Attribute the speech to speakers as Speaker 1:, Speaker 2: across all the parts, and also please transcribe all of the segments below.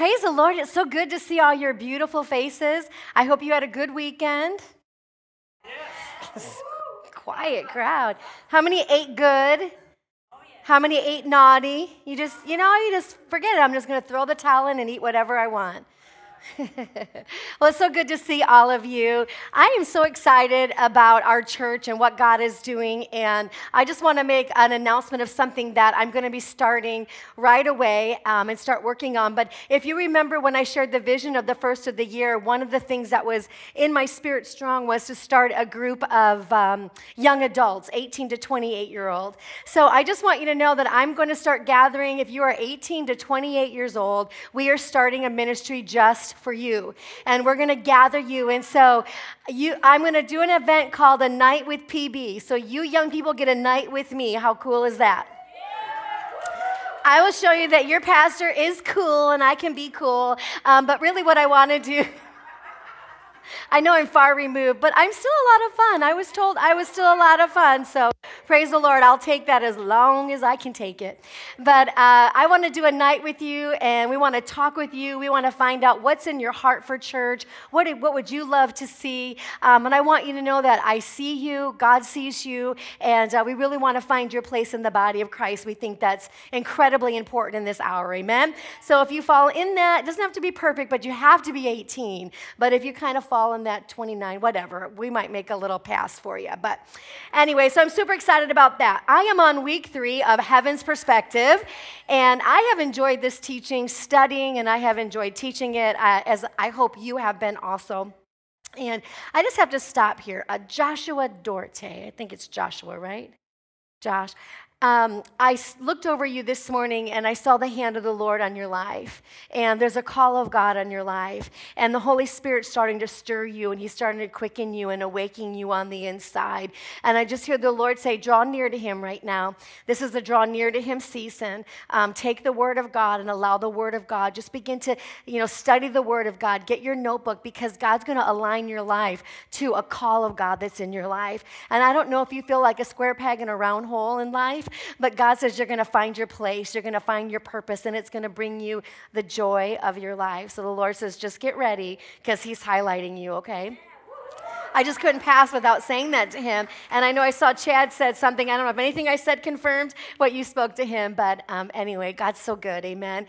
Speaker 1: praise the Lord. It's so good to see all your beautiful faces. I hope you had a good weekend. Yes. Quiet crowd. How many ate good? How many ate naughty? You just, you know, you just forget it. I'm just going to throw the towel in and eat whatever I want. well, it's so good to see all of you. I am so excited about our church and what God is doing. And I just want to make an announcement of something that I'm going to be starting right away um, and start working on. But if you remember when I shared the vision of the first of the year, one of the things that was in my spirit strong was to start a group of um, young adults, 18 to 28 year old. So I just want you to know that I'm going to start gathering. If you are 18 to 28 years old, we are starting a ministry just for you. And we're going to gather you. And so you, I'm going to do an event called A Night with PB. So you young people get a night with me. How cool is that? I will show you that your pastor is cool and I can be cool. Um, but really, what I want to do. I know I'm far removed, but I'm still a lot of fun. I was told I was still a lot of fun. So praise the Lord. I'll take that as long as I can take it. But uh, I want to do a night with you, and we want to talk with you. We want to find out what's in your heart for church. What, what would you love to see? Um, and I want you to know that I see you, God sees you, and uh, we really want to find your place in the body of Christ. We think that's incredibly important in this hour. Amen? So if you fall in that, it doesn't have to be perfect, but you have to be 18. But if you kind of fall fall in that 29, whatever. We might make a little pass for you. But anyway, so I'm super excited about that. I am on week three of Heaven's Perspective, and I have enjoyed this teaching, studying, and I have enjoyed teaching it, uh, as I hope you have been also. And I just have to stop here. Uh, Joshua Dorte, I think it's Joshua, right? Josh. Um, I looked over you this morning and I saw the hand of the Lord on your life. And there's a call of God on your life. And the Holy Spirit's starting to stir you and He's starting to quicken you and awaken you on the inside. And I just hear the Lord say, Draw near to Him right now. This is a draw near to Him season. Um, take the Word of God and allow the Word of God. Just begin to, you know, study the Word of God. Get your notebook because God's going to align your life to a call of God that's in your life. And I don't know if you feel like a square peg in a round hole in life. But God says you're going to find your place, you're going to find your purpose, and it's going to bring you the joy of your life. So the Lord says, just get ready because He's highlighting you, okay? I just couldn't pass without saying that to him. And I know I saw Chad said something. I don't know if anything I said confirmed what you spoke to him, but um, anyway, God's so good. Amen.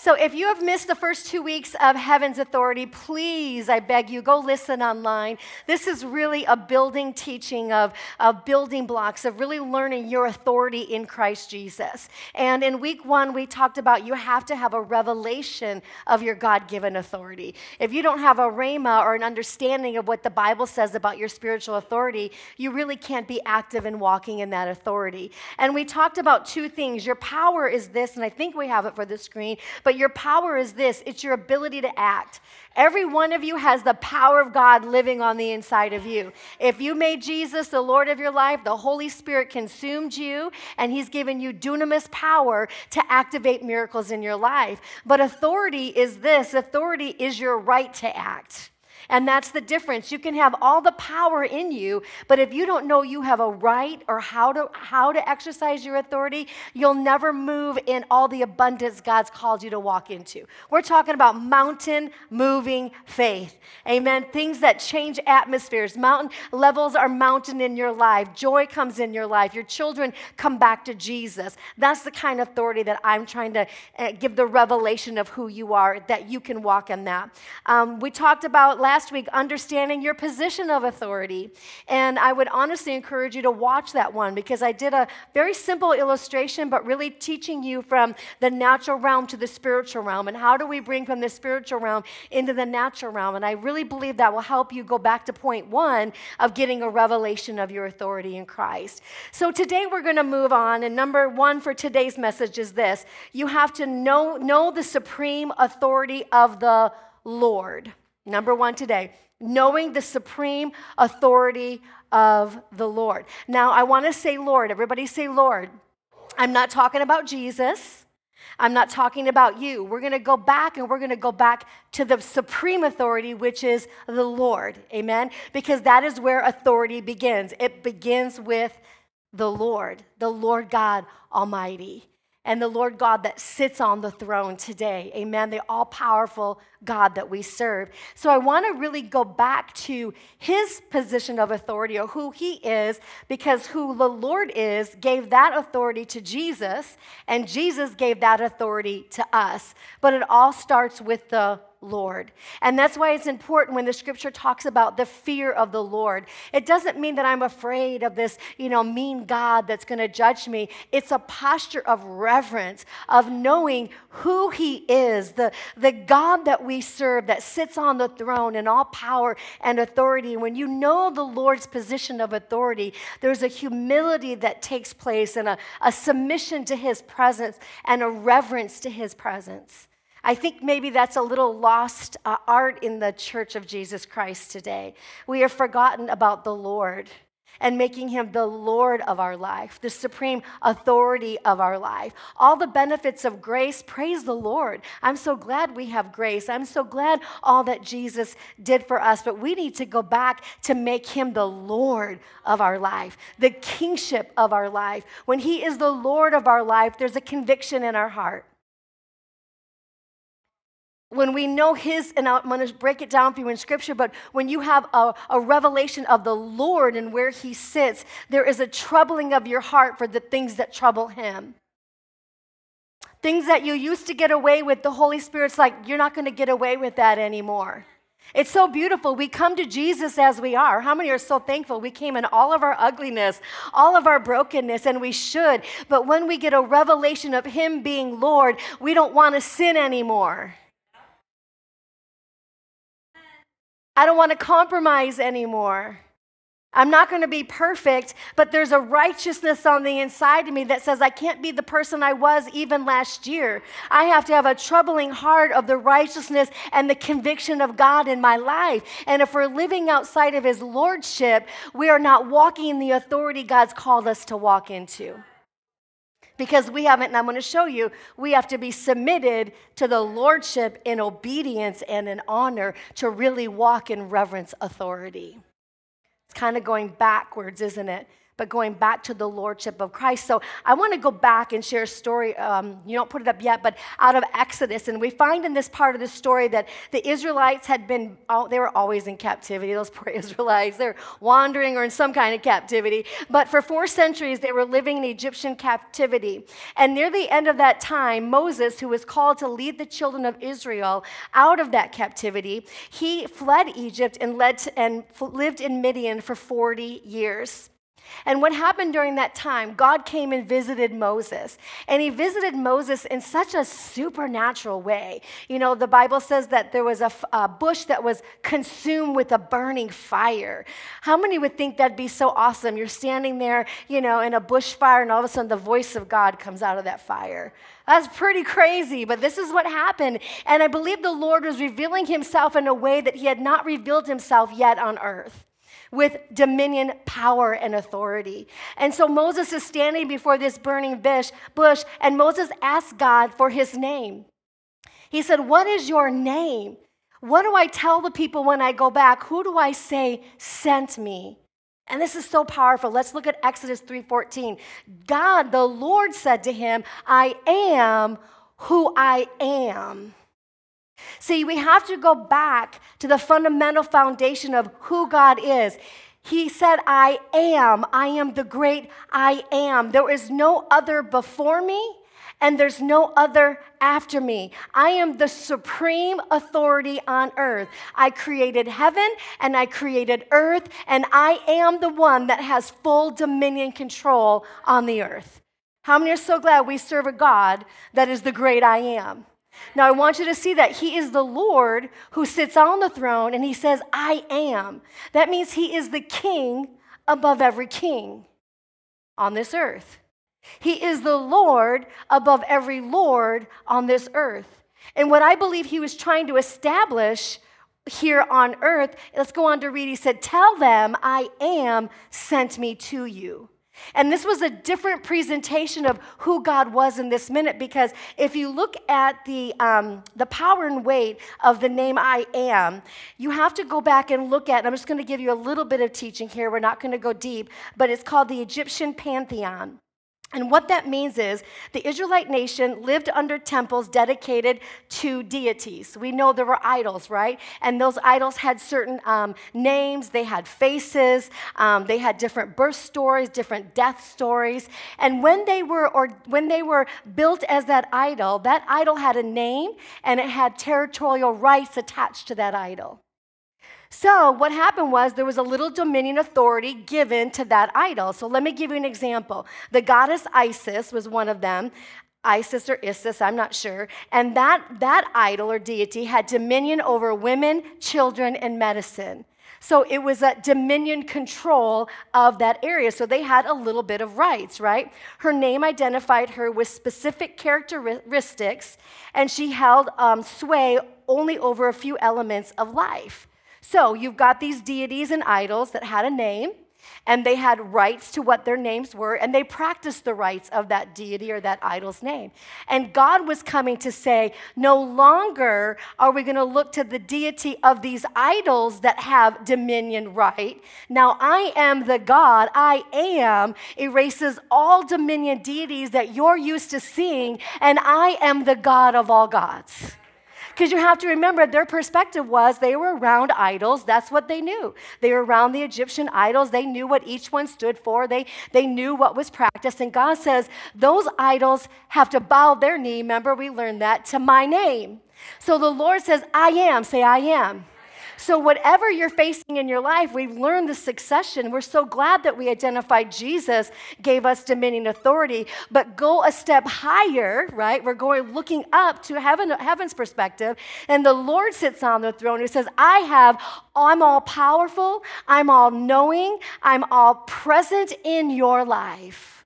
Speaker 1: So if you have missed the first two weeks of Heaven's Authority, please, I beg you, go listen online. This is really a building teaching of, of building blocks, of really learning your authority in Christ Jesus. And in week one, we talked about you have to have a revelation of your God given authority. If you don't have a rhema or an understanding of what the Bible says about your spiritual authority, you really can't be active in walking in that authority. And we talked about two things. Your power is this, and I think we have it for the screen. But your power is this it's your ability to act. Every one of you has the power of God living on the inside of you. If you made Jesus the Lord of your life, the Holy Spirit consumed you, and He's given you dunamis power to activate miracles in your life. But authority is this authority is your right to act. And that's the difference. You can have all the power in you, but if you don't know you have a right or how to how to exercise your authority, you'll never move in all the abundance God's called you to walk into. We're talking about mountain moving faith. Amen. Things that change atmospheres. Mountain levels are mountain in your life. Joy comes in your life. Your children come back to Jesus. That's the kind of authority that I'm trying to uh, give the revelation of who you are, that you can walk in that. Um, we talked about last last week, understanding your position of authority. And I would honestly encourage you to watch that one because I did a very simple illustration, but really teaching you from the natural realm to the spiritual realm. And how do we bring from the spiritual realm into the natural realm? And I really believe that will help you go back to point one of getting a revelation of your authority in Christ. So today we're going to move on. And number one for today's message is this you have to know, know the supreme authority of the Lord. Number one today, knowing the supreme authority of the Lord. Now, I want to say Lord. Everybody say Lord. I'm not talking about Jesus. I'm not talking about you. We're going to go back and we're going to go back to the supreme authority, which is the Lord. Amen? Because that is where authority begins. It begins with the Lord, the Lord God Almighty. And the Lord God that sits on the throne today. Amen. The all powerful God that we serve. So I want to really go back to his position of authority or who he is, because who the Lord is gave that authority to Jesus, and Jesus gave that authority to us. But it all starts with the Lord. And that's why it's important when the scripture talks about the fear of the Lord. It doesn't mean that I'm afraid of this, you know, mean God that's going to judge me. It's a posture of reverence, of knowing who he is, the, the God that we serve that sits on the throne in all power and authority. When you know the Lord's position of authority, there's a humility that takes place and a, a submission to his presence and a reverence to his presence. I think maybe that's a little lost uh, art in the church of Jesus Christ today. We have forgotten about the Lord and making him the Lord of our life, the supreme authority of our life. All the benefits of grace, praise the Lord. I'm so glad we have grace. I'm so glad all that Jesus did for us, but we need to go back to make him the Lord of our life, the kingship of our life. When he is the Lord of our life, there's a conviction in our heart when we know his, and I'm going to break it down for you in scripture, but when you have a, a, revelation of the Lord and where he sits, there is a troubling of your heart for the things that trouble him. Things that you used to get away with, the Holy Spirit's like, you're not going to get away with that anymore. It's so beautiful. We come to Jesus as we are. How many are so thankful? We came in all of our ugliness, all of our brokenness, and we should. But when we get a revelation of Him being Lord, we don't want to sin anymore. I don't want to compromise anymore. I'm not going to be perfect, but there's a righteousness on the inside of me that says I can't be the person I was even last year. I have to have a troubling heart of the righteousness and the conviction of God in my life. And if we're living outside of His Lordship, we are not walking in the authority God's called us to walk into because we haven't, and I'm going to show you, we have to be submitted to the lordship in obedience and in honor to really walk in reverence authority. It's kind of going backwards, isn't it? But going back to the lordship of Christ. So I want to go back and share a story. Um, you don't put it up yet, but out of Exodus. And we find in this part of the story that the Israelites had been, they were always in captivity, those poor Israelites. They're wandering or in some kind of captivity. But for four centuries, they were living in Egyptian captivity. And near the end of that time, Moses, who was called to lead the children of Israel out of that captivity, he fled Egypt and, led to, and lived in Midian for 40 years. And what happened during that time, God came and visited Moses. And he visited Moses in such a supernatural way. You know, the Bible says that there was a, bush that was consumed with a burning fire. How many would think that'd be so awesome? You're standing there, you know, in a bush fire, and all of a sudden the voice of God comes out of that fire. That's pretty crazy, but this is what happened. And I believe the Lord was revealing himself in a way that he had not revealed himself yet on earth with dominion, power, and authority. And so Moses is standing before this burning bush, and Moses asks God for his name. He said, What is your name? What do I tell the people when I go back? Who do I say sent me? And this is so powerful. Let's look at Exodus 3:14. God, the Lord said to him, I am who I am. See, we have to go back to the fundamental foundation of who God is. He said, I am. I am the great I am. There is no other before me, and there's no other after me. I am the supreme authority on earth. I created heaven and I created earth, and I am the one that has full dominion control on the earth. How many are so glad we serve a God that is the great I am? Now, I want you to see that He is the Lord who sits on the throne and He says, I am. That means He is the King above every king on this earth. He is the Lord above every Lord on this earth. And what I believe He was trying to establish here on earth, let's go on to read. He said, Tell them I am sent me to you. And this was a different presentation of who God was in this minute because if you look at the, um, the power and weight of the name I am, you have to go back and look at, I'm just going to give you a little bit of teaching here. We're not going to go deep, but it's called the Egyptian Pantheon. And what that means is the Israelite nation lived under temples dedicated to deities. We know there were idols, right? And those idols had certain um, names, they had faces, um, they had different birth stories, different death stories. And when they were or when they were built as that idol, that idol had a name and it had territorial rights attached to that idol. So, what happened was there was a little dominion authority given to that idol. So, let me give you an example. The goddess Isis was one of them. Isis or Isis, I'm not sure. And that, that idol or deity had dominion over women, children, and medicine. So it was a dominion control of that area. So they had a little bit of rights, right? Her name identified her with specific characteristics, and she held um, sway only over a few elements of life. So you've got these deities and idols that had a name, and they had rights to what their names were, and they practiced the rights of that deity or that idol's name. And God was coming to say, no longer are we going to look to the deity of these idols that have dominion right. Now I am the God, I am, erases all dominion deities that you're used to seeing, and I am the God of all gods. Because you have to remember, their perspective was they were around idols. That's what they knew. They were around the Egyptian idols. They knew what each one stood for, they, they knew what was practiced. And God says, those idols have to bow their knee. Remember, we learned that to my name. So the Lord says, I am. Say, I am. So, whatever you're facing in your life, we've learned the succession. We're so glad that we identified Jesus gave us dominion authority, but go a step higher, right? We're going looking up to heaven, heaven's perspective, and the Lord sits on the throne He says, I have, I'm all powerful, I'm all knowing, I'm all present in your life.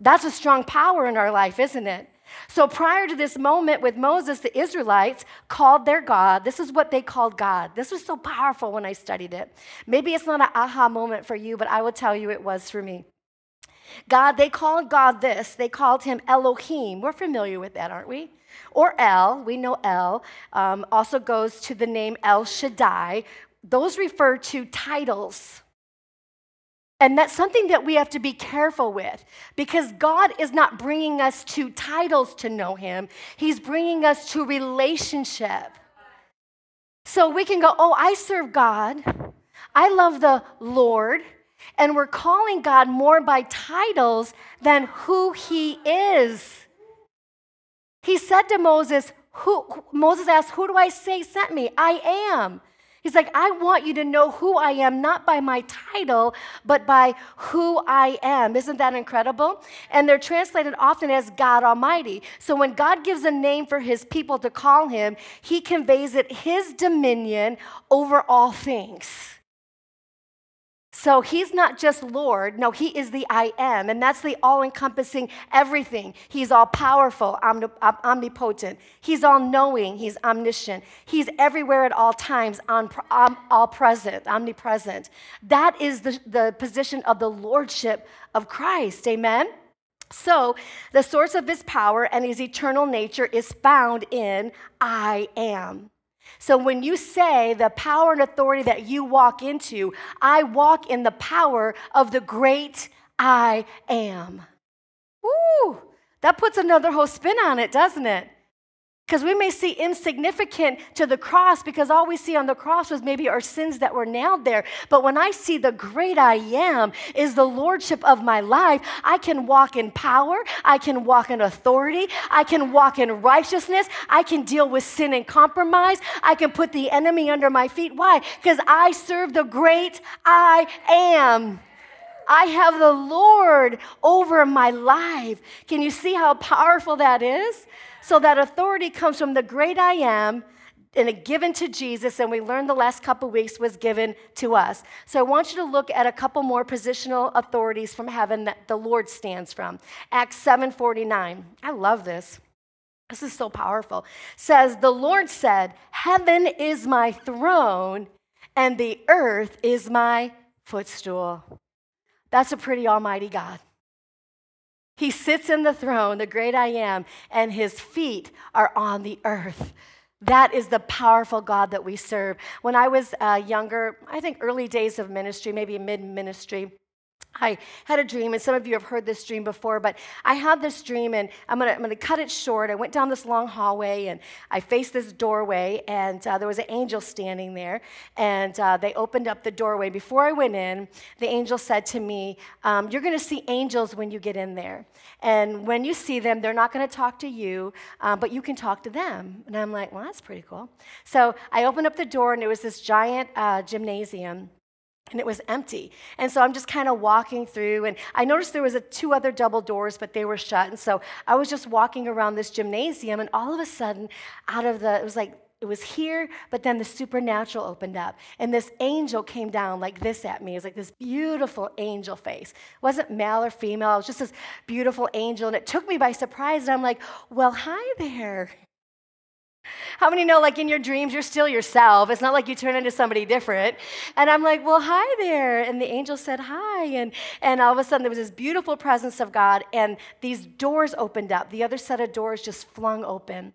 Speaker 1: That's a strong power in our life, isn't it? So prior to this moment with Moses, the Israelites called their God. This is what they called God. This was so powerful when I studied it. Maybe it's not an aha moment for you, but I will tell you it was for me. God, they called God this. They called him Elohim. We're familiar with that, aren't we? Or El. We know El. Um, also goes to the name El Shaddai. Those refer to titles. And that's something that we have to be careful with because God is not bringing us to titles to know Him, He's bringing us to relationship. So we can go, Oh, I serve God, I love the Lord, and we're calling God more by titles than who He is. He said to Moses, who, Moses asked, Who do I say sent me? I am. He's like, I want you to know who I am, not by my title, but by who I am. Isn't that incredible? And they're translated often as God Almighty. So when God gives a name for his people to call him, he conveys it his dominion over all things. So he's not just Lord, no, he is the I am, and that's the all encompassing everything. He's all powerful, omnipotent. He's all knowing, he's omniscient. He's everywhere at all times, all present, omnipresent. That is the, the position of the lordship of Christ. Amen? So, the source of his power and his eternal nature is found in I am. So when you say the power and authority that you walk into, I walk in the power of the great I am. Woo! That puts another whole spin on it, doesn't it? Because we may see insignificant to the cross because all we see on the cross was maybe our sins that were nailed there. But when I see the great I am is the lordship of my life, I can walk in power, I can walk in authority, I can walk in righteousness, I can deal with sin and compromise, I can put the enemy under my feet. Why? Because I serve the great I am. I have the Lord over my life. Can you see how powerful that is? So that authority comes from the great I am and given to Jesus, and we learned the last couple weeks was given to us. So I want you to look at a couple more positional authorities from heaven that the Lord stands from. Acts 7:49. I love this. This is so powerful. Says, The Lord said, Heaven is my throne, and the earth is my footstool. That's a pretty almighty God. He sits in the throne, the great I am, and his feet are on the earth. That is the powerful God that we serve. When I was uh, younger, I think early days of ministry, maybe mid ministry, I had a dream, and some of you have heard this dream before, but I had this dream, and I'm gonna, I'm gonna cut it short. I went down this long hallway, and I faced this doorway, and uh, there was an angel standing there, and uh, they opened up the doorway. Before I went in, the angel said to me, um, You're gonna see angels when you get in there. And when you see them, they're not gonna talk to you, uh, but you can talk to them. And I'm like, Well, that's pretty cool. So I opened up the door, and it was this giant uh, gymnasium and it was empty. And so I'm just kind of walking through, and I noticed there was a, two other double doors, but they were shut. And so I was just walking around this gymnasium, and all of a sudden, out of the, it was like, it was here, but then the supernatural opened up. And this angel came down like this at me. It was like this beautiful angel face. It wasn't male or female, it was just this beautiful angel. And it took me by surprise. And I'm like, well, hi there. How many know, like in your dreams, you're still yourself? It's not like you turn into somebody different. And I'm like, well, hi there. And the angel said, hi. And, and all of a sudden, there was this beautiful presence of God, and these doors opened up. The other set of doors just flung open.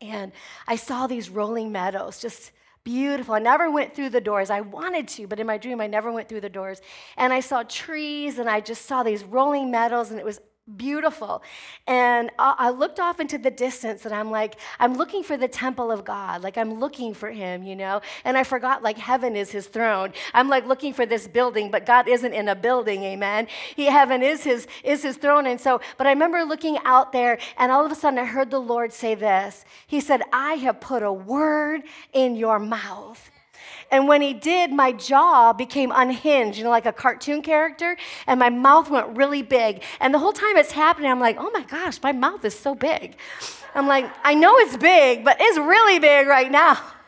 Speaker 1: And I saw these rolling meadows, just beautiful. I never went through the doors. I wanted to, but in my dream, I never went through the doors. And I saw trees, and I just saw these rolling meadows, and it was beautiful. And I looked off into the distance and I'm like, I'm looking for the temple of God. Like, I'm looking for him, you know? And I forgot, like, heaven is his throne. I'm like looking for this building, but God isn't in a building, amen? He, heaven is his, is his throne. And so, but I remember looking out there and all of a sudden I heard the Lord say this He said, I have put a word in your mouth. And when he did, my jaw became unhinged, you know, like a cartoon character, and my mouth went really big. And the whole time it's happening, I'm like, oh my gosh, my mouth is so big. I'm like, I know it's big, but it's really big right now.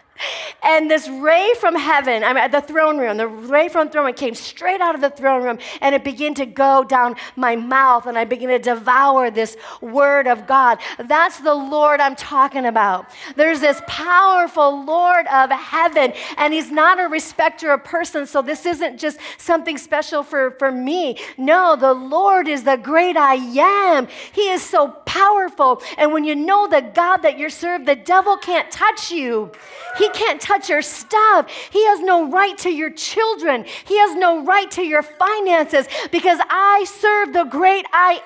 Speaker 1: And this ray from heaven, I'm at the throne room, the ray from the throne room came straight out of the throne room and it began to go down my mouth and I began to devour this word of God. That's the Lord I'm talking about. There's this powerful Lord of heaven and he's not a respecter of persons. So this isn't just something special for, for me. No, the Lord is the great I am. He is so powerful. And when you know the God that you serve, the devil can't touch you. He can't touch your stuff. He has no right to your children. He has no right to your finances because I serve the great I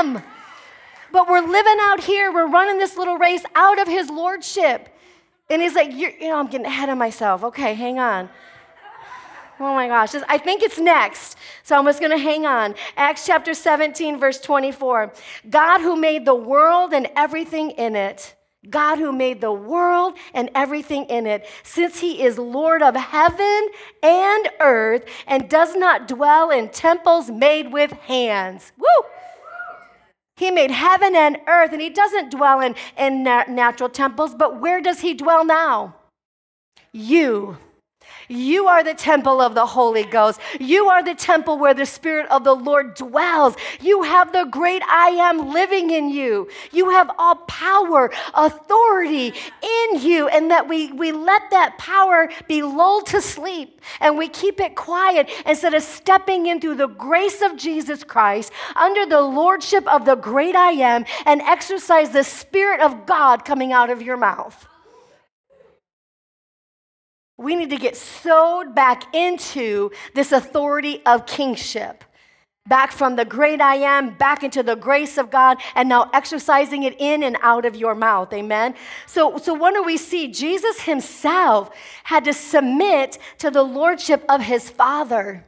Speaker 1: am. But we're living out here, we're running this little race out of his lordship. And he's like, you know, I'm getting ahead of myself. Okay, hang on. Oh my gosh, I think it's next. So I'm just going to hang on. Acts chapter 17, verse 24. God who made the world and everything in it God who made the world and everything in it, since he is Lord of heaven and earth and does not dwell in temples made with hands. Woo! He made heaven and earth, and he doesn't dwell in, in natural temples, but where does he dwell now? You. You are the temple of the Holy Ghost. You are the temple where the Spirit of the Lord dwells. You have the great I am living in you. You have all power, authority in you, and that we, we let that power be lulled to sleep and we keep it quiet instead of stepping into the grace of Jesus Christ under the lordship of the great I am and exercise the Spirit of God coming out of your mouth. We need to get sewed back into this authority of kingship. Back from the great I am, back into the grace of God, and now exercising it in and out of your mouth. Amen. So, so what do we see? Jesus himself had to submit to the lordship of his Father.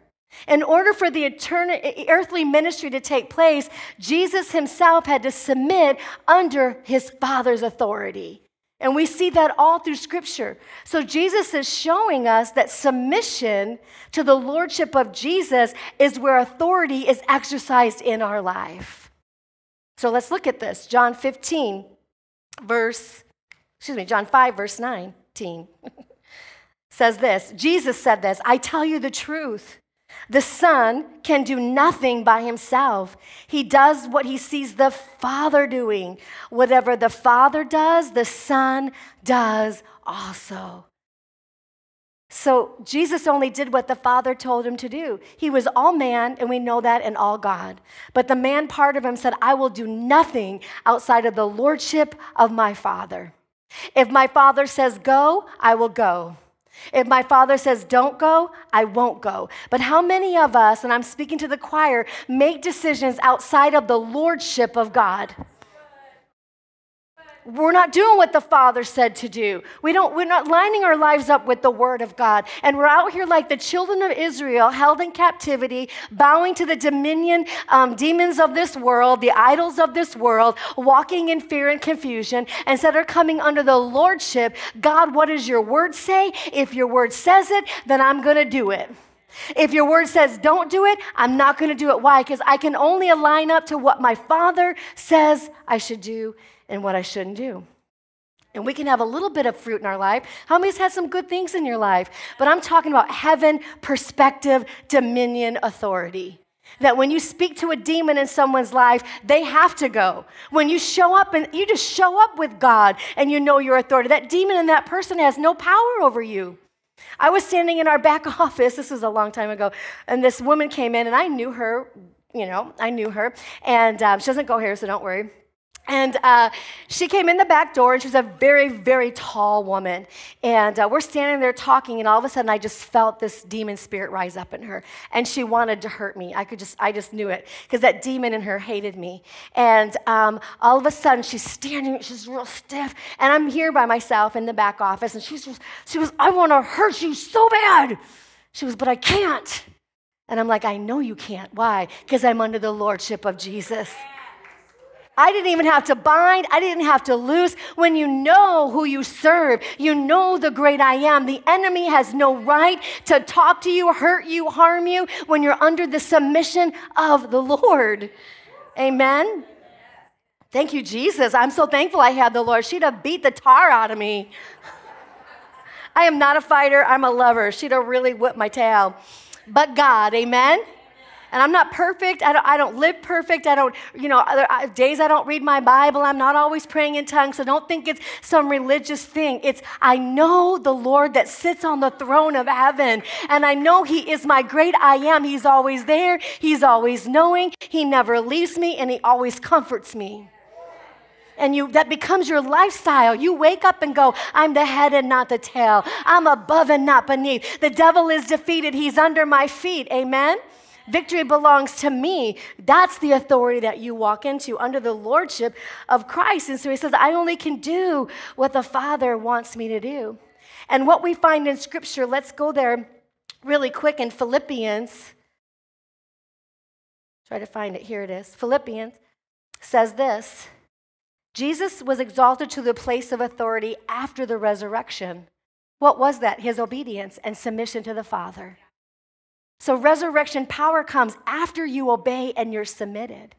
Speaker 1: In order for the earthly ministry to take place, Jesus himself had to submit under his Father's authority. And we see that all through Scripture. So Jesus is showing us that submission to the Lordship of Jesus is where authority is exercised in our life. So let's look at this. John 15, verse, excuse me, John 5, verse 19 says this Jesus said this I tell you the truth. The Son can do nothing by himself. He does what he sees the Father doing. Whatever the Father does, the Son does also. So Jesus only did what the Father told him to do. He was all man, and we know that, and all God. But the man part of him said, I will do nothing outside of the lordship of my Father. If my Father says go, I will go. If my father says don't go, I won't go. But how many of us, and I'm speaking to the choir, make decisions outside of the lordship of God? We're not doing what the Father said to do. We don't, we're not lining our lives up with the Word of God. And we're out here like the children of Israel, held in captivity, bowing to the dominion um, demons of this world, the idols of this world, walking in fear and confusion. Instead of coming under the Lordship, God, what does your Word say? If your Word says it, then I'm going to do it. If your word says don't do it, I'm not going to do it. Why? Because I can only align up to what my Father says I should do and what I shouldn't do. And we can have a little bit of fruit in our life. How many's had some good things in your life? But I'm talking about heaven, perspective, dominion, authority. That when you speak to a demon in someone's life, they have to go. When you show up and you just show up with God and you know your authority, that demon in that person has no power over you. I was standing in our back office, this was a long time ago, and this woman came in and I knew her, you know, I knew her. And um, she doesn't go here, so don't worry. And uh, she came in the back door, and she was a very, very tall woman. And uh, we're standing there talking, and all of a sudden, I just felt this demon spirit rise up in her, and she wanted to hurt me. I could just, I just knew it because that demon in her hated me. And um, all of a sudden, she's standing, she's real stiff, and I'm here by myself in the back office, and she's, she was, I want to hurt you so bad. She was, but I can't. And I'm like, I know you can't. Why? Because I'm under the lordship of Jesus. I didn't even have to bind, I didn't have to loose. When you know who you serve, you know the great I am. The enemy has no right to talk to you, hurt you, harm you when you're under the submission of the Lord. Amen. Thank you, Jesus. I'm so thankful I had the Lord. She'd have beat the tar out of me. I am not a fighter, I'm a lover. She'd have really whipped my tail. But God, amen. And I'm not perfect. I don't, I don't live perfect. I don't, you know, days I don't read my Bible. I'm not always praying in tongues. So don't think it's some religious thing. It's, I know the Lord that sits on the throne of heaven. And I know He is my great I am. He's always there. He's always knowing. He never leaves me and He always comforts me and you that becomes your lifestyle. You wake up and go, I'm the head and not the tail. I'm above and not beneath. The devil is defeated. He's under my feet. Amen. Victory belongs to me. That's the authority that you walk into under the lordship of Christ. And so he says, I only can do what the Father wants me to do. And what we find in Scripture, let's go there really quick in Philippians. Try to find it. Here it is. Philippians says this Jesus was exalted to the place of authority after the resurrection. What was that? His obedience and submission to the Father. So resurrection power comes after you obey and you're submitted.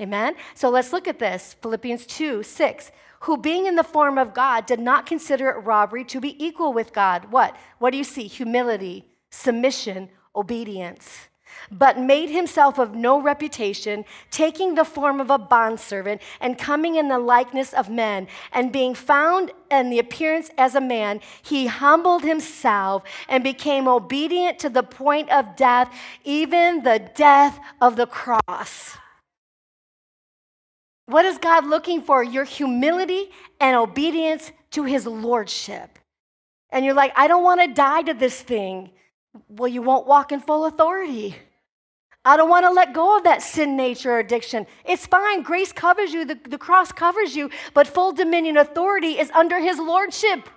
Speaker 1: Amen? So let's look at this Philippians 2 6. Who, being in the form of God, did not consider it robbery to be equal with God. What? What do you see? Humility, submission, obedience but made himself of no reputation, taking the form of a bondservant, and coming in the likeness of men, and being found in the appearance as a man, he humbled himself and became obedient to the point of death, even the death of the cross. What is God looking for? Your humility and obedience to his lordship. And you're like, I don't want to die to this thing. Well, you won't walk in full authority. I don't want to let go of that sin nature addiction. It's fine. Grace covers you, the, the cross covers you, but full dominion authority is under his lordship.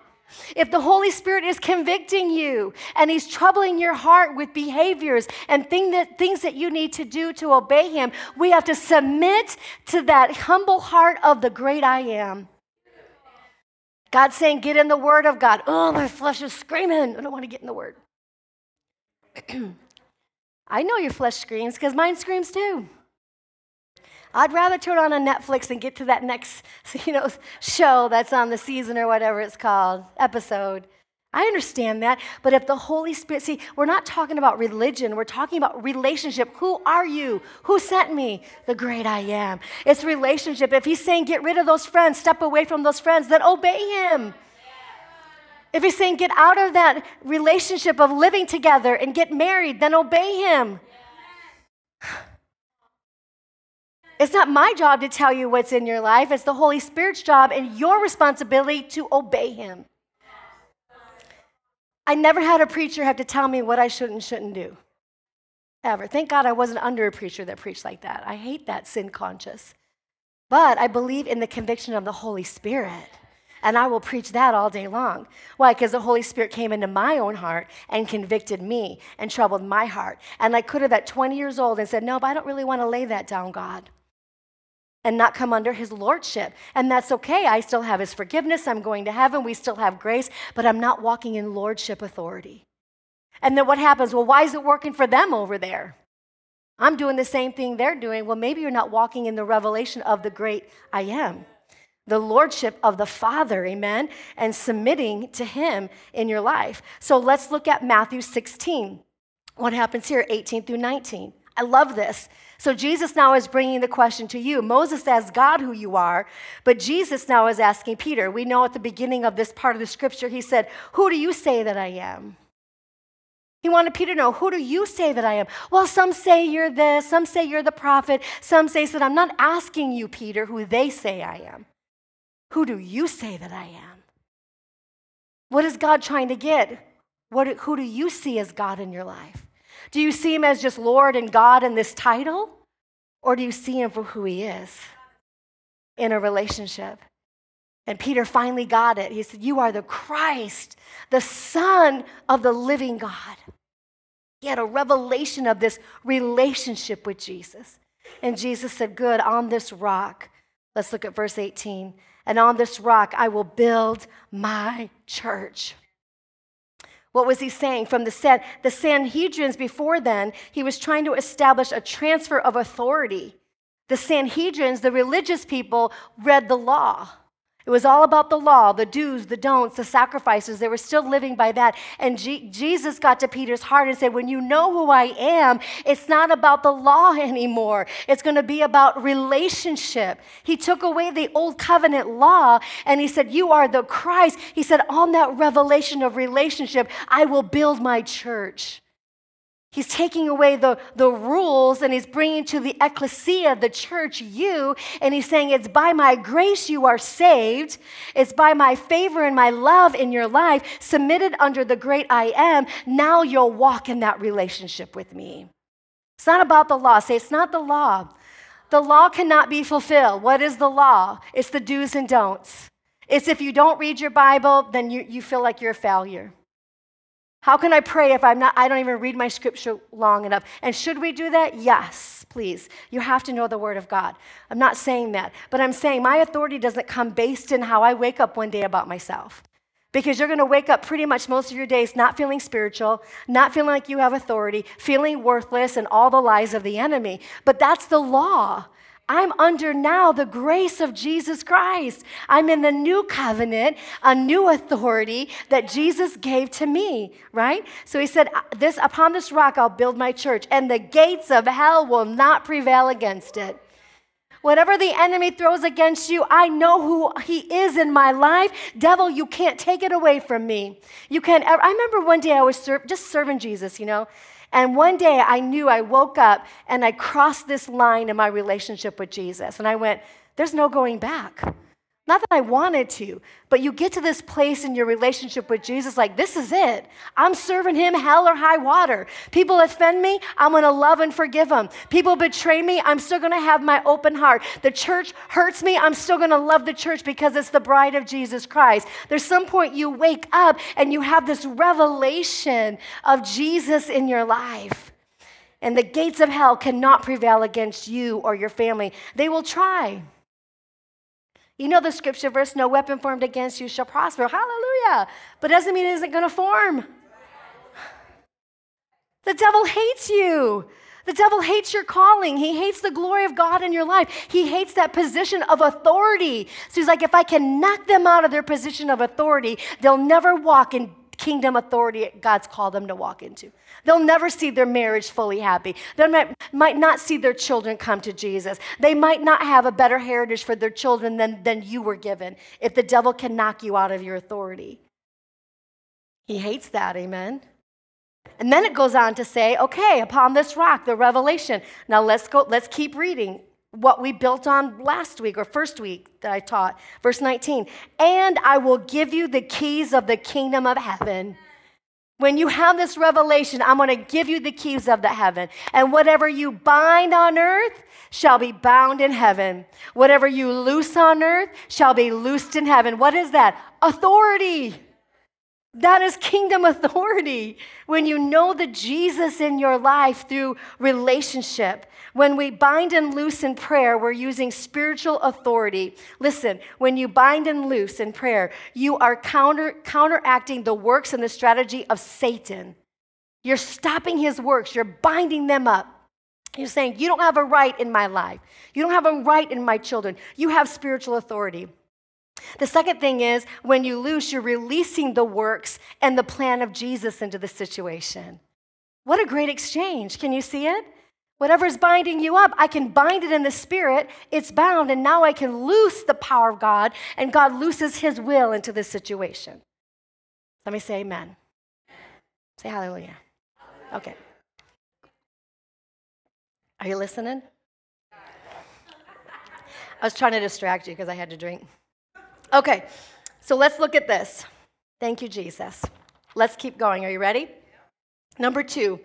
Speaker 1: If the Holy Spirit is convicting you and He's troubling your heart with behaviors and thing that, things that you need to do to obey Him, we have to submit to that humble heart of the great I am. God's saying, Get in the Word of God. Oh, my flesh is screaming. I don't want to get in the Word. I know your flesh screams because mine screams too. I'd rather turn on a Netflix and get to that next, you know, show that's on the season or whatever it's called, episode. I understand that, but if the Holy Spirit, see, we're not talking about religion, we're talking about relationship. Who are you? Who sent me? The great I am. It's relationship. If He's saying get rid of those friends, step away from those friends, then obey Him. If he's saying get out of that relationship of living together and get married, then obey him. It's not my job to tell you what's in your life, it's the Holy Spirit's job and your responsibility to obey him. I never had a preacher have to tell me what I should and shouldn't do. Ever. Thank God I wasn't under a preacher that preached like that. I hate that sin conscious. But I believe in the conviction of the Holy Spirit. And I will preach that all day long. Why? Because the Holy Spirit came into my own heart and convicted me and troubled my heart. And I could have at 20 years old and said, No, but I don't really want to lay that down, God. And not come under his lordship. And that's okay. I still have his forgiveness. I'm going to heaven. We still have grace, but I'm not walking in lordship authority. And then what happens? Well, why is it working for them over there? I'm doing the same thing they're doing. Well, maybe you're not walking in the revelation of the great I am, the lordship of the Father, amen, and submitting to Him in your life. So let's look at Matthew 16. What happens here, 18 through 19? I love this. So Jesus now is bringing the question to you. Moses asked God who you are, but Jesus now is asking Peter. We know at the beginning of this part of the scripture, he said, Who do you say that I am? He wanted Peter to know, who do you say that I am? Well, some say you're this, some say you're the prophet, some say that I'm not asking you, Peter, who they say I am. Who do you say that I am? What is God trying to get? What, who do you see as God in your life? Do you see him as just Lord and God in this title? Or do you see him for who he is in a relationship? And Peter finally got it. He said, You are the Christ, the Son of the living God. He had a revelation of this relationship with Jesus. And Jesus said, Good, on this rock. Let's look at verse 18. And on this rock I will build my church. What was he saying? From the, San, the Sanhedrins before then, he was trying to establish a transfer of authority. The Sanhedrins, the religious people, read the law. It was all about the law, the do's, the don'ts, the sacrifices. They were still living by that. And G- Jesus got to Peter's heart and said, When you know who I am, it's not about the law anymore. It's going to be about relationship. He took away the old covenant law and he said, You are the Christ. He said, On that revelation of relationship, I will build my church. He's taking away the, the rules and he's bringing to the ecclesia, the church, you, and he's saying, It's by my grace you are saved. It's by my favor and my love in your life, submitted under the great I am. Now you'll walk in that relationship with me. It's not about the law. Say, It's not the law. The law cannot be fulfilled. What is the law? It's the do's and don'ts. It's if you don't read your Bible, then you, you feel like you're a failure. How can I pray if I'm not, I don't even read my scripture long enough? And should we do that? Yes, please. You have to know the word of God. I'm not saying that, but I'm saying my authority doesn't come based in how I wake up one day about myself. Because you're going to wake up pretty much most of your days not feeling spiritual, not feeling like you have authority, feeling worthless, and all the lies of the enemy. But that's the law. I'm under now the grace of Jesus Christ. I'm in the new covenant, a new authority that Jesus gave to me, right? So he said, uh, "This upon this rock I'll build my church, and the gates of hell will not prevail against it." Whatever the enemy throws against you, I know who he is in my life. Devil, you can't take it away from me. You can't ever. I remember one day I was ser- just serving Jesus, you know, and one day I knew I woke up and I crossed this line in my relationship with Jesus. And I went, there's no going back. Not that I wanted to, but you get to this place in your relationship with Jesus, like, this is it. I'm serving him hell or high water. People offend me, I'm gonna love and forgive them. People betray me, I'm still gonna have my open heart. The church hurts me, I'm still gonna love the church because it's the bride of Jesus Christ. There's some point you wake up and you have this revelation of Jesus in your life. And the gates of hell cannot prevail against you or your family. They will try. You know the scripture verse, no weapon formed against you shall prosper. Hallelujah. But doesn't mean it isn't going to form. The devil hates you. The devil hates your calling. He hates the glory of God in your life. He hates that position of authority. So he's like, if I can knock them out of their position of authority, they'll never walk in kingdom authority God's called them to walk into. They'll never see their marriage fully happy. They might, might not see their children come to Jesus. They might not have a better heritage for their children than, than you were given if the devil can knock you out of your authority. He hates that, amen? And then it goes on to say, okay, upon this rock, the revelation. Now let's go, let's keep reading what we built on last week or first week that I taught. Verse 19, and I will give you the keys of the kingdom of heaven. When you have this revelation, I'm going to give you the keys of the heaven. And whatever you bind on earth shall be bound in heaven. Whatever you loose on earth shall be loosed in heaven. What is that? Authority. That is kingdom authority. When you know the Jesus in your life through relationship, when we bind and loose in prayer, we're using spiritual authority. Listen, when you bind and loose in prayer, you are counter, counteracting the works and the strategy of Satan. You're stopping his works, you're binding them up. You're saying, You don't have a right in my life. You don't have a right in my children. You have spiritual authority. The second thing is when you loose, you're releasing the works and the plan of Jesus into the situation. What a great exchange. Can you see it? Whatever's binding you up, I can bind it in the spirit. It's bound, and now I can loose the power of God, and God looses his will into this situation. Let me say amen. Say hallelujah. Okay. Are you listening? I was trying to distract you because I had to drink. Okay, so let's look at this. Thank you, Jesus. Let's keep going. Are you ready? Number two,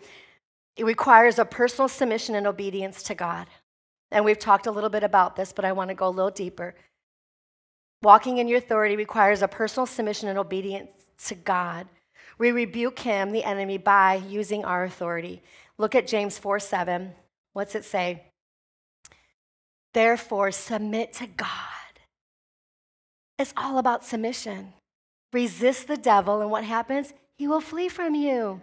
Speaker 1: it requires a personal submission and obedience to God. And we've talked a little bit about this, but I want to go a little deeper. Walking in your authority requires a personal submission and obedience to God. We rebuke him, the enemy, by using our authority. Look at James 4 7. What's it say? Therefore, submit to God. It's all about submission. Resist the devil, and what happens? He will flee from you.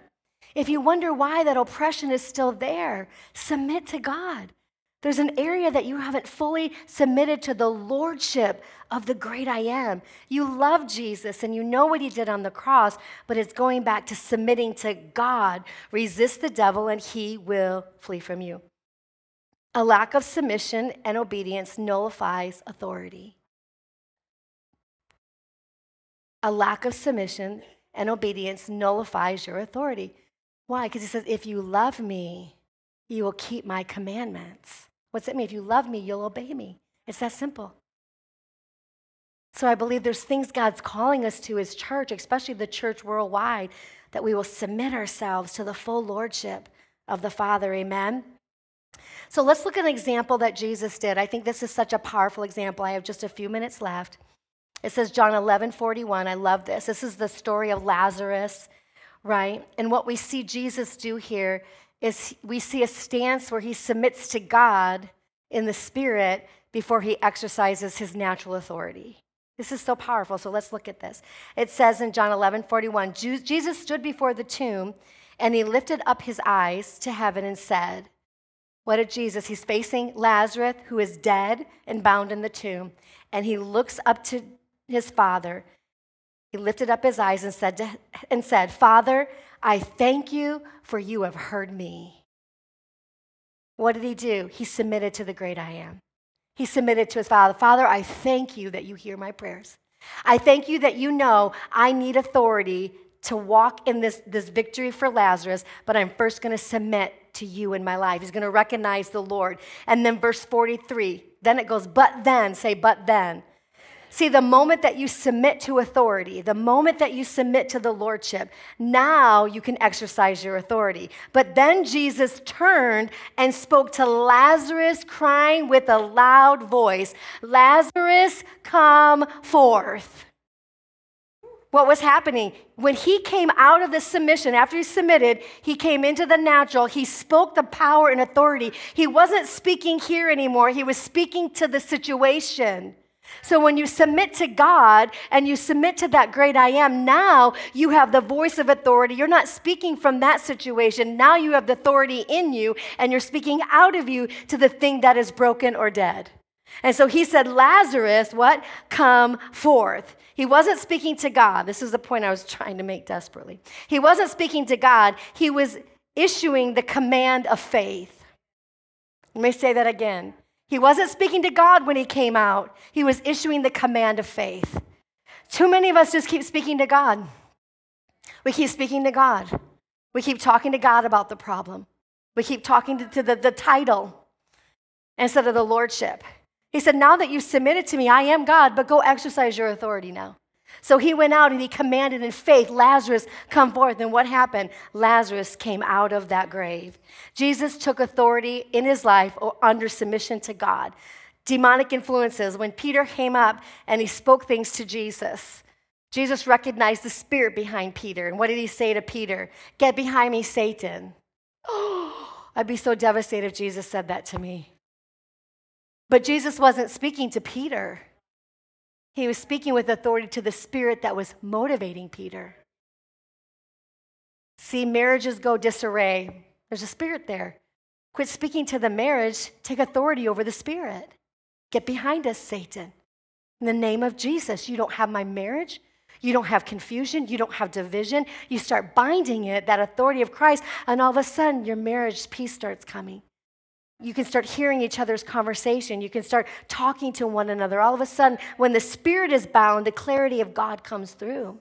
Speaker 1: If you wonder why that oppression is still there, submit to God. There's an area that you haven't fully submitted to the lordship of the great I am. You love Jesus and you know what he did on the cross, but it's going back to submitting to God. Resist the devil and he will flee from you. A lack of submission and obedience nullifies authority. A lack of submission and obedience nullifies your authority. Why? Because he says, if you love me, you will keep my commandments. What's it mean? If you love me, you'll obey me. It's that simple. So I believe there's things God's calling us to as church, especially the church worldwide, that we will submit ourselves to the full lordship of the Father. Amen. So let's look at an example that Jesus did. I think this is such a powerful example. I have just a few minutes left. It says John 11, 41. I love this. This is the story of Lazarus right? And what we see Jesus do here is we see a stance where he submits to God in the spirit before he exercises his natural authority. This is so powerful. So let's look at this. It says in John 11 41, Jesus stood before the tomb and he lifted up his eyes to heaven and said, What did Jesus? He's facing Lazarus, who is dead and bound in the tomb. And he looks up to his father he lifted up his eyes and said, to, and said, Father, I thank you for you have heard me. What did he do? He submitted to the great I am. He submitted to his father. Father, I thank you that you hear my prayers. I thank you that you know I need authority to walk in this, this victory for Lazarus, but I'm first going to submit to you in my life. He's going to recognize the Lord. And then verse 43, then it goes, but then, say, but then. See, the moment that you submit to authority, the moment that you submit to the Lordship, now you can exercise your authority. But then Jesus turned and spoke to Lazarus, crying with a loud voice Lazarus, come forth. What was happening? When he came out of the submission, after he submitted, he came into the natural. He spoke the power and authority. He wasn't speaking here anymore, he was speaking to the situation. So when you submit to God and you submit to that great I am, now you have the voice of authority. You're not speaking from that situation. Now you have the authority in you and you're speaking out of you to the thing that is broken or dead. And so he said, Lazarus, what? Come forth. He wasn't speaking to God. This is the point I was trying to make desperately. He wasn't speaking to God, he was issuing the command of faith. Let me say that again. He wasn't speaking to God when he came out, he was issuing the command of faith. Too many of us just keep speaking to God. We keep speaking to God. We keep talking to God about the problem. We keep talking to, to the, the title instead of the lordship. He said, Now that you've submitted to me, I am God, but go exercise your authority now. So he went out and he commanded in faith, Lazarus, come forth. And what happened? Lazarus came out of that grave. Jesus took authority in his life under submission to God. Demonic influences, when Peter came up and he spoke things to Jesus, Jesus recognized the spirit behind Peter. And what did he say to Peter? Get behind me, Satan. Oh, I'd be so devastated if Jesus said that to me. But Jesus wasn't speaking to Peter. He was speaking with authority to the spirit that was motivating Peter. See, marriages go disarray. There's a spirit there. Quit speaking to the marriage, take authority over the spirit. Get behind us, Satan. In the name of Jesus, you don't have my marriage. You don't have confusion. You don't have division. You start binding it, that authority of Christ, and all of a sudden your marriage peace starts coming. You can start hearing each other's conversation. You can start talking to one another. All of a sudden, when the spirit is bound, the clarity of God comes through.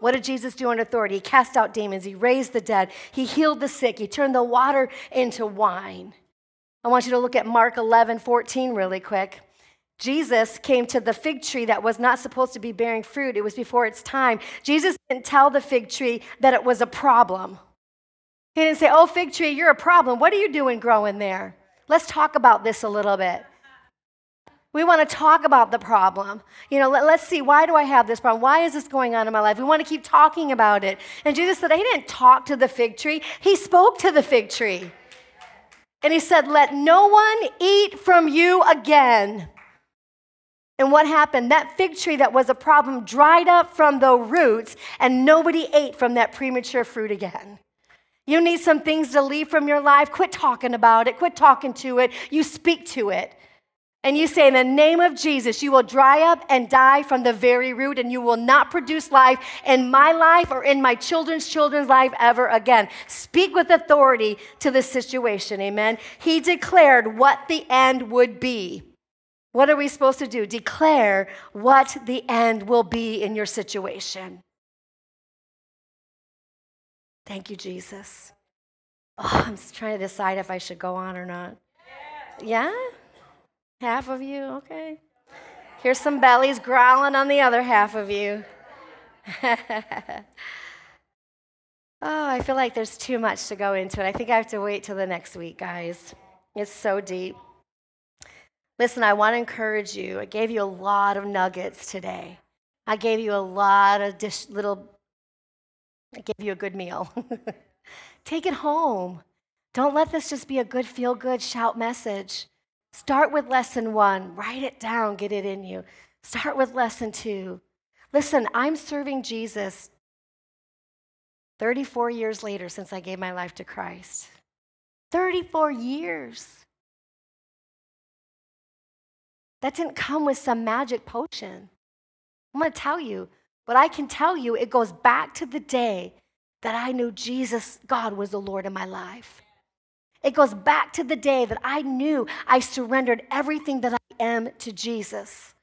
Speaker 1: What did Jesus do on authority? He cast out demons, he raised the dead, he healed the sick, he turned the water into wine. I want you to look at Mark 11, 14 really quick. Jesus came to the fig tree that was not supposed to be bearing fruit. It was before its time. Jesus didn't tell the fig tree that it was a problem. He didn't say, Oh, fig tree, you're a problem. What are you doing growing there? Let's talk about this a little bit. We want to talk about the problem. You know, let, us see, why do I have this problem? Why is this going on in my life? We want to keep talking about it. And Jesus said, He didn't talk to the fig tree, He spoke to the fig tree. And He said, Let no one eat from you again. And what happened? That fig tree that was a problem dried up from the roots, and nobody ate from that premature fruit again. You need some things to leave from your life. Quit talking about it. Quit talking to it. You speak to it. And you say, In the name of Jesus, you will dry up and die from the very root, and you will not produce life in my life or in my children's children's life ever again. Speak with authority to the situation. Amen. He declared what the end would be. What are we supposed to do? Declare what the end will be in your situation. Thank you, Jesus. Oh, I'm trying to decide if I should go on or not. Yeah? Half of you? Okay. Here's some bellies growling on the other half of you. oh, I feel like there's too much to go into it. I think I have to wait till the next week, guys. It's so deep. Listen, I want to encourage you. I gave you a lot of nuggets today. I gave you a lot of dish, little I gave you a good meal. Take it home. Don't let this just be a good, feel good, shout message. Start with lesson one, write it down, get it in you. Start with lesson two. Listen, I'm serving Jesus 34 years later since I gave my life to Christ. 34 years. That didn't come with some magic potion. I'm going to tell you, but I can tell you it goes back to the day that I knew Jesus, God, was the Lord of my life. It goes back to the day that I knew I surrendered everything that I am to Jesus.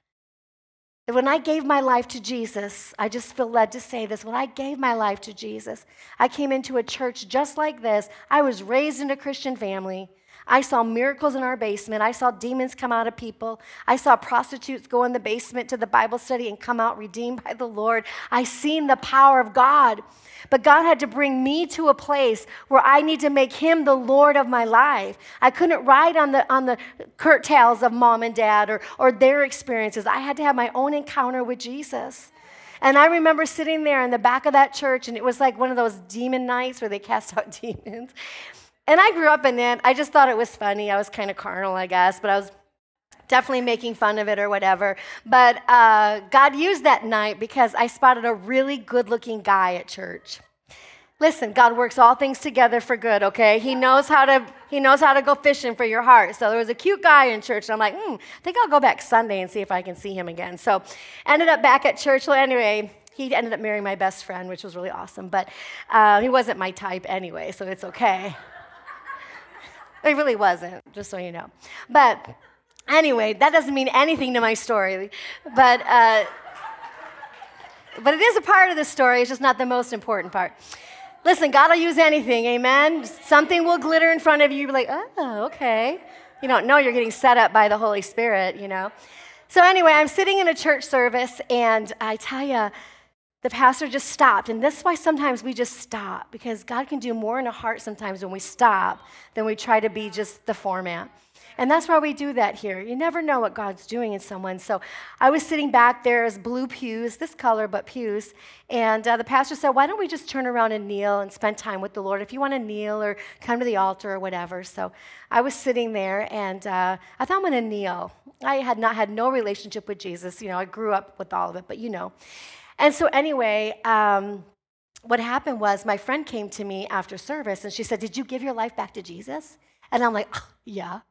Speaker 1: And when I gave my life to Jesus, I just feel led to say this. When I gave my life to Jesus, I came into a church just like this. I was raised in a Christian family. I saw miracles in our basement. I saw demons come out of people. I saw prostitutes go in the basement to the Bible study and come out redeemed by the Lord. I seen the power of God. But God had to bring me to a place where I need to make him the Lord of my life. I couldn't ride on the on the curtails of mom and dad or, or their experiences. I had to have my own encounter with Jesus. And I remember sitting there in the back of that church, and it was like one of those demon nights where they cast out demons. And I grew up in it. I just thought it was funny. I was kind of carnal, I guess, but I was definitely making fun of it or whatever. But uh, God used that night because I spotted a really good looking guy at church. Listen, God works all things together for good, okay? He knows how to he knows how to go fishing for your heart. So there was a cute guy in church, and I'm like, hmm, I think I'll go back Sunday and see if I can see him again. So ended up back at church. Well, anyway, he ended up marrying my best friend, which was really awesome. But uh, he wasn't my type anyway, so it's okay. It really wasn't, just so you know. But anyway, that doesn't mean anything to my story. But, uh, but it is a part of the story, it's just not the most important part. Listen, God will use anything, amen? Something will glitter in front of you. You're like, oh, okay. You don't know you're getting set up by the Holy Spirit, you know? So, anyway, I'm sitting in a church service, and I tell you, the pastor just stopped. And this is why sometimes we just stop, because God can do more in a heart sometimes when we stop than we try to be just the format. And that's why we do that here. You never know what God's doing in someone. So I was sitting back there as blue pews, this color, but pews. And uh, the pastor said, Why don't we just turn around and kneel and spend time with the Lord if you want to kneel or come to the altar or whatever. So I was sitting there and uh, I thought I'm going to kneel. I had not had no relationship with Jesus. You know, I grew up with all of it, but you know. And so, anyway, um, what happened was my friend came to me after service and she said, Did you give your life back to Jesus? And I'm like, oh, Yeah.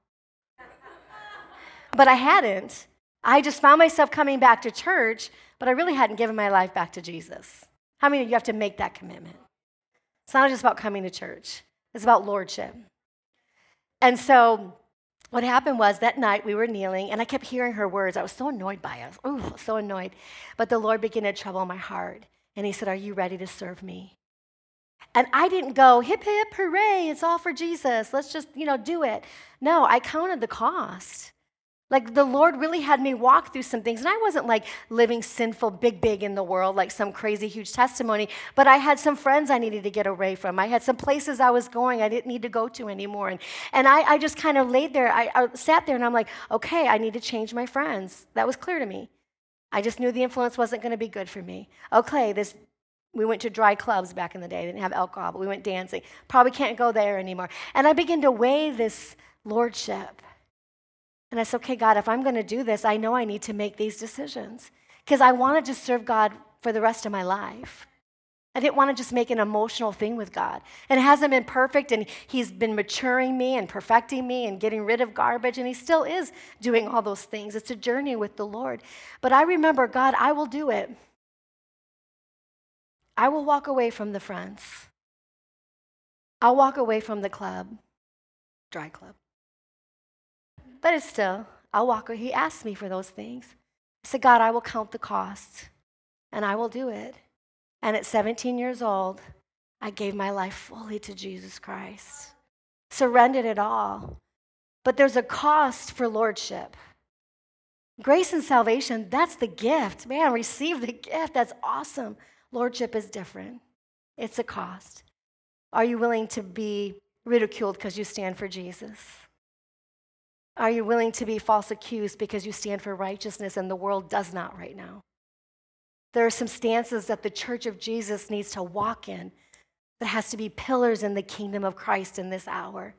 Speaker 1: But I hadn't. I just found myself coming back to church, but I really hadn't given my life back to Jesus. How many of you have to make that commitment? It's not just about coming to church, it's about lordship. And so what happened was that night we were kneeling and I kept hearing her words. I was so annoyed by it. Ooh, so annoyed. But the Lord began to trouble my heart. And he said, Are you ready to serve me? And I didn't go, hip hip, hooray, it's all for Jesus. Let's just, you know, do it. No, I counted the cost. Like the Lord really had me walk through some things. And I wasn't like living sinful, big, big in the world, like some crazy, huge testimony. But I had some friends I needed to get away from. I had some places I was going I didn't need to go to anymore. And, and I, I just kind of laid there. I, I sat there and I'm like, okay, I need to change my friends. That was clear to me. I just knew the influence wasn't going to be good for me. Okay, this we went to dry clubs back in the day. They didn't have alcohol, but we went dancing. Probably can't go there anymore. And I began to weigh this lordship. And I said, okay, God, if I'm going to do this, I know I need to make these decisions because I want to just serve God for the rest of my life. I didn't want to just make an emotional thing with God. And it hasn't been perfect, and He's been maturing me and perfecting me and getting rid of garbage, and He still is doing all those things. It's a journey with the Lord. But I remember, God, I will do it. I will walk away from the friends. I'll walk away from the club, dry club. But it's still, I'll walk away. He asked me for those things. I said, God, I will count the cost and I will do it. And at 17 years old, I gave my life fully to Jesus Christ, surrendered it all. But there's a cost for lordship. Grace and salvation, that's the gift. Man, receive the gift. That's awesome. Lordship is different, it's a cost. Are you willing to be ridiculed because you stand for Jesus? Are you willing to be false accused because you stand for righteousness and the world does not right now? There are some stances that the church of Jesus needs to walk in that has to be pillars in the kingdom of Christ in this hour.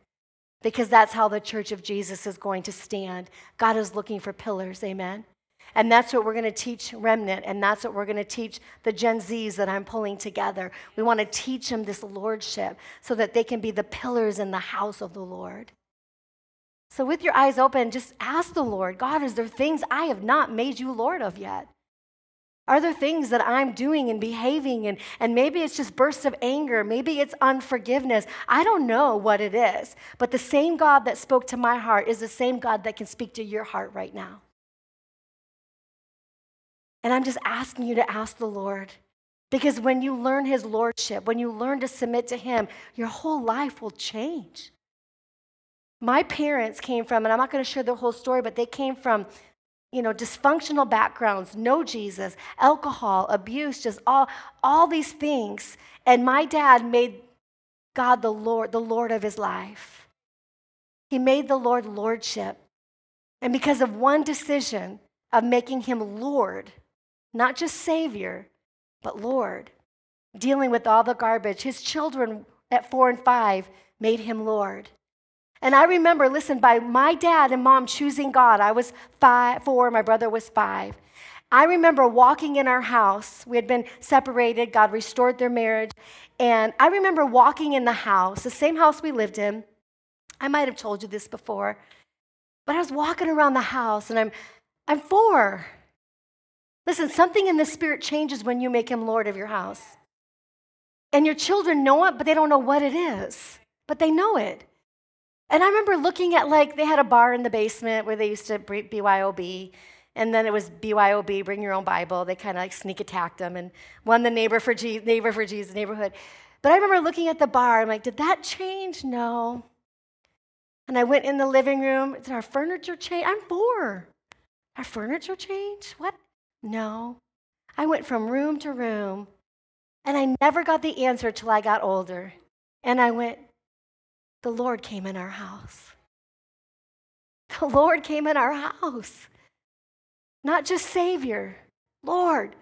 Speaker 1: Because that's how the church of Jesus is going to stand. God is looking for pillars, amen? And that's what we're going to teach Remnant, and that's what we're going to teach the Gen Zs that I'm pulling together. We want to teach them this lordship so that they can be the pillars in the house of the Lord. So, with your eyes open, just ask the Lord God, is there things I have not made you Lord of yet? Are there things that I'm doing and behaving, and, and maybe it's just bursts of anger, maybe it's unforgiveness? I don't know what it is, but the same God that spoke to my heart is the same God that can speak to your heart right now. And I'm just asking you to ask the Lord. Because when you learn his lordship, when you learn to submit to him, your whole life will change. My parents came from, and I'm not going to share the whole story, but they came from, you know, dysfunctional backgrounds, no Jesus, alcohol, abuse, just all, all these things. And my dad made God the Lord, the Lord of his life. He made the Lord lordship. And because of one decision of making him Lord, not just Savior, but Lord, dealing with all the garbage, his children at four and five made him Lord. And I remember, listen, by my dad and mom choosing God, I was five, four, my brother was five. I remember walking in our house. We had been separated, God restored their marriage. And I remember walking in the house, the same house we lived in. I might have told you this before, but I was walking around the house and I'm, I'm four. Listen, something in the spirit changes when you make him Lord of your house. And your children know it, but they don't know what it is, but they know it. And I remember looking at like they had a bar in the basement where they used to BYOB, and then it was BYOB, bring your own Bible. They kind of like sneak attacked them and won the neighbor for Jesus, neighbor for Jesus neighborhood. But I remember looking at the bar. I'm like, did that change? No. And I went in the living room. Did our furniture change? I'm four. Our furniture changed? What? No. I went from room to room, and I never got the answer till I got older. And I went, The Lord came in our house. The Lord came in our house. Not just Savior, Lord.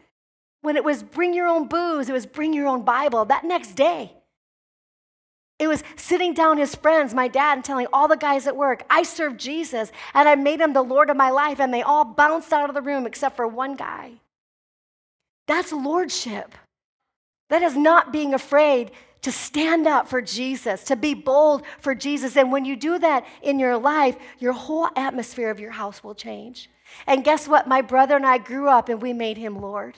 Speaker 1: When it was bring your own booze, it was bring your own Bible. That next day, it was sitting down his friends, my dad, and telling all the guys at work, I serve Jesus and I made him the Lord of my life. And they all bounced out of the room except for one guy. That's lordship. That is not being afraid to stand up for Jesus, to be bold for Jesus. And when you do that in your life, your whole atmosphere of your house will change. And guess what? My brother and I grew up and we made him Lord.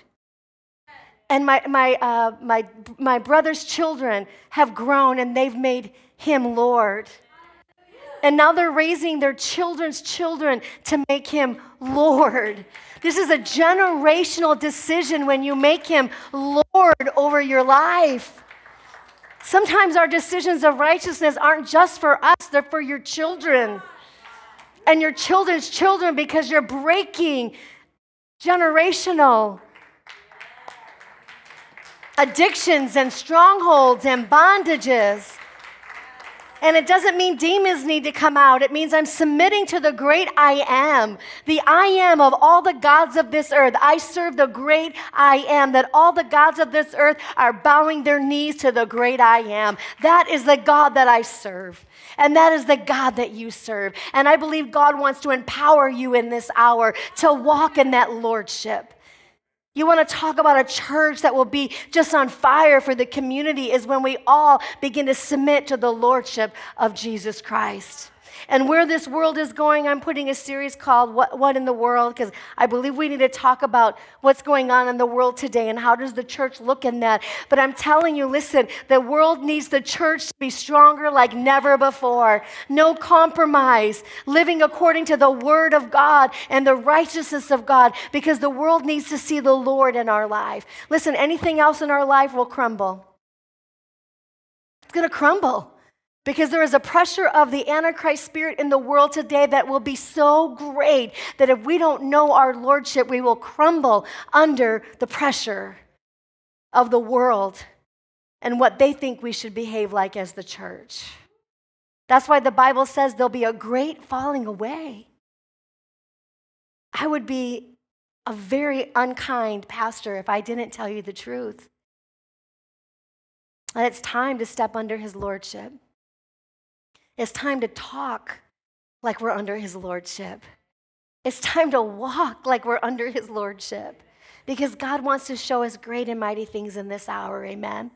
Speaker 1: And my, my, uh, my, my brother's children have grown and they've made him Lord. And now they're raising their children's children to make him Lord. This is a generational decision when you make him Lord over your life. Sometimes our decisions of righteousness aren't just for us, they're for your children and your children's children because you're breaking generational addictions and strongholds and bondages. And it doesn't mean demons need to come out. It means I'm submitting to the great I am, the I am of all the gods of this earth. I serve the great I am, that all the gods of this earth are bowing their knees to the great I am. That is the God that I serve. And that is the God that you serve. And I believe God wants to empower you in this hour to walk in that lordship. You want to talk about a church that will be just on fire for the community, is when we all begin to submit to the lordship of Jesus Christ. And where this world is going, I'm putting a series called What, what in the World? Because I believe we need to talk about what's going on in the world today and how does the church look in that. But I'm telling you, listen, the world needs the church to be stronger like never before. No compromise, living according to the word of God and the righteousness of God, because the world needs to see the Lord in our life. Listen, anything else in our life will crumble. It's going to crumble. Because there is a pressure of the Antichrist spirit in the world today that will be so great that if we don't know our Lordship, we will crumble under the pressure of the world and what they think we should behave like as the church. That's why the Bible says there'll be a great falling away. I would be a very unkind pastor if I didn't tell you the truth. And it's time to step under his lordship. It's time to talk like we're under his lordship. It's time to walk like we're under his lordship because God wants to show us great and mighty things in this hour. Amen.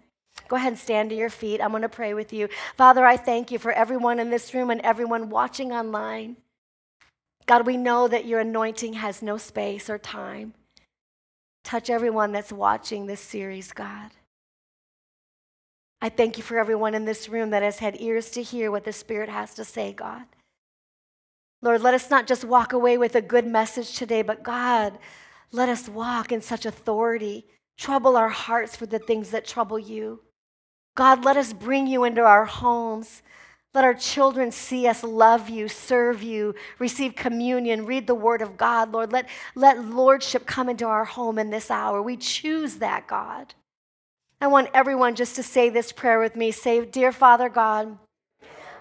Speaker 1: Go ahead and stand to your feet. I'm going to pray with you. Father, I thank you for everyone in this room and everyone watching online. God, we know that your anointing has no space or time. Touch everyone that's watching this series, God. I thank you for everyone in this room that has had ears to hear what the Spirit has to say, God. Lord, let us not just walk away with a good message today, but God, let us walk in such authority. Trouble our hearts for the things that trouble you. God, let us bring you into our homes. Let our children see us love you, serve you, receive communion, read the word of God, Lord. Let, let lordship come into our home in this hour. We choose that, God. I want everyone just to say this prayer with me. Say, Dear Father God,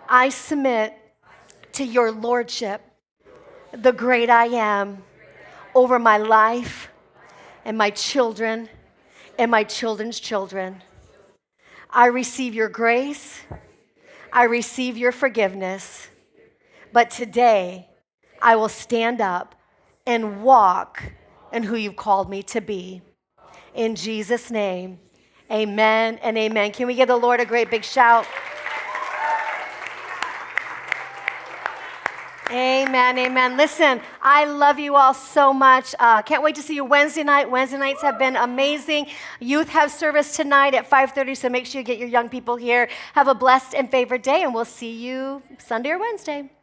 Speaker 1: I submit to your lordship, the great I am, over my life and my children and my children's children. I receive your grace. I receive your forgiveness. But today, I will stand up and walk in who you've called me to be. In Jesus' name. Amen and amen. Can we give the Lord a great big shout? Amen, amen. Listen, I love you all so much. Uh, can't wait to see you Wednesday night. Wednesday nights have been amazing. Youth have service tonight at 5:30, so make sure you get your young people here. Have a blessed and favorite day, and we'll see you Sunday or Wednesday.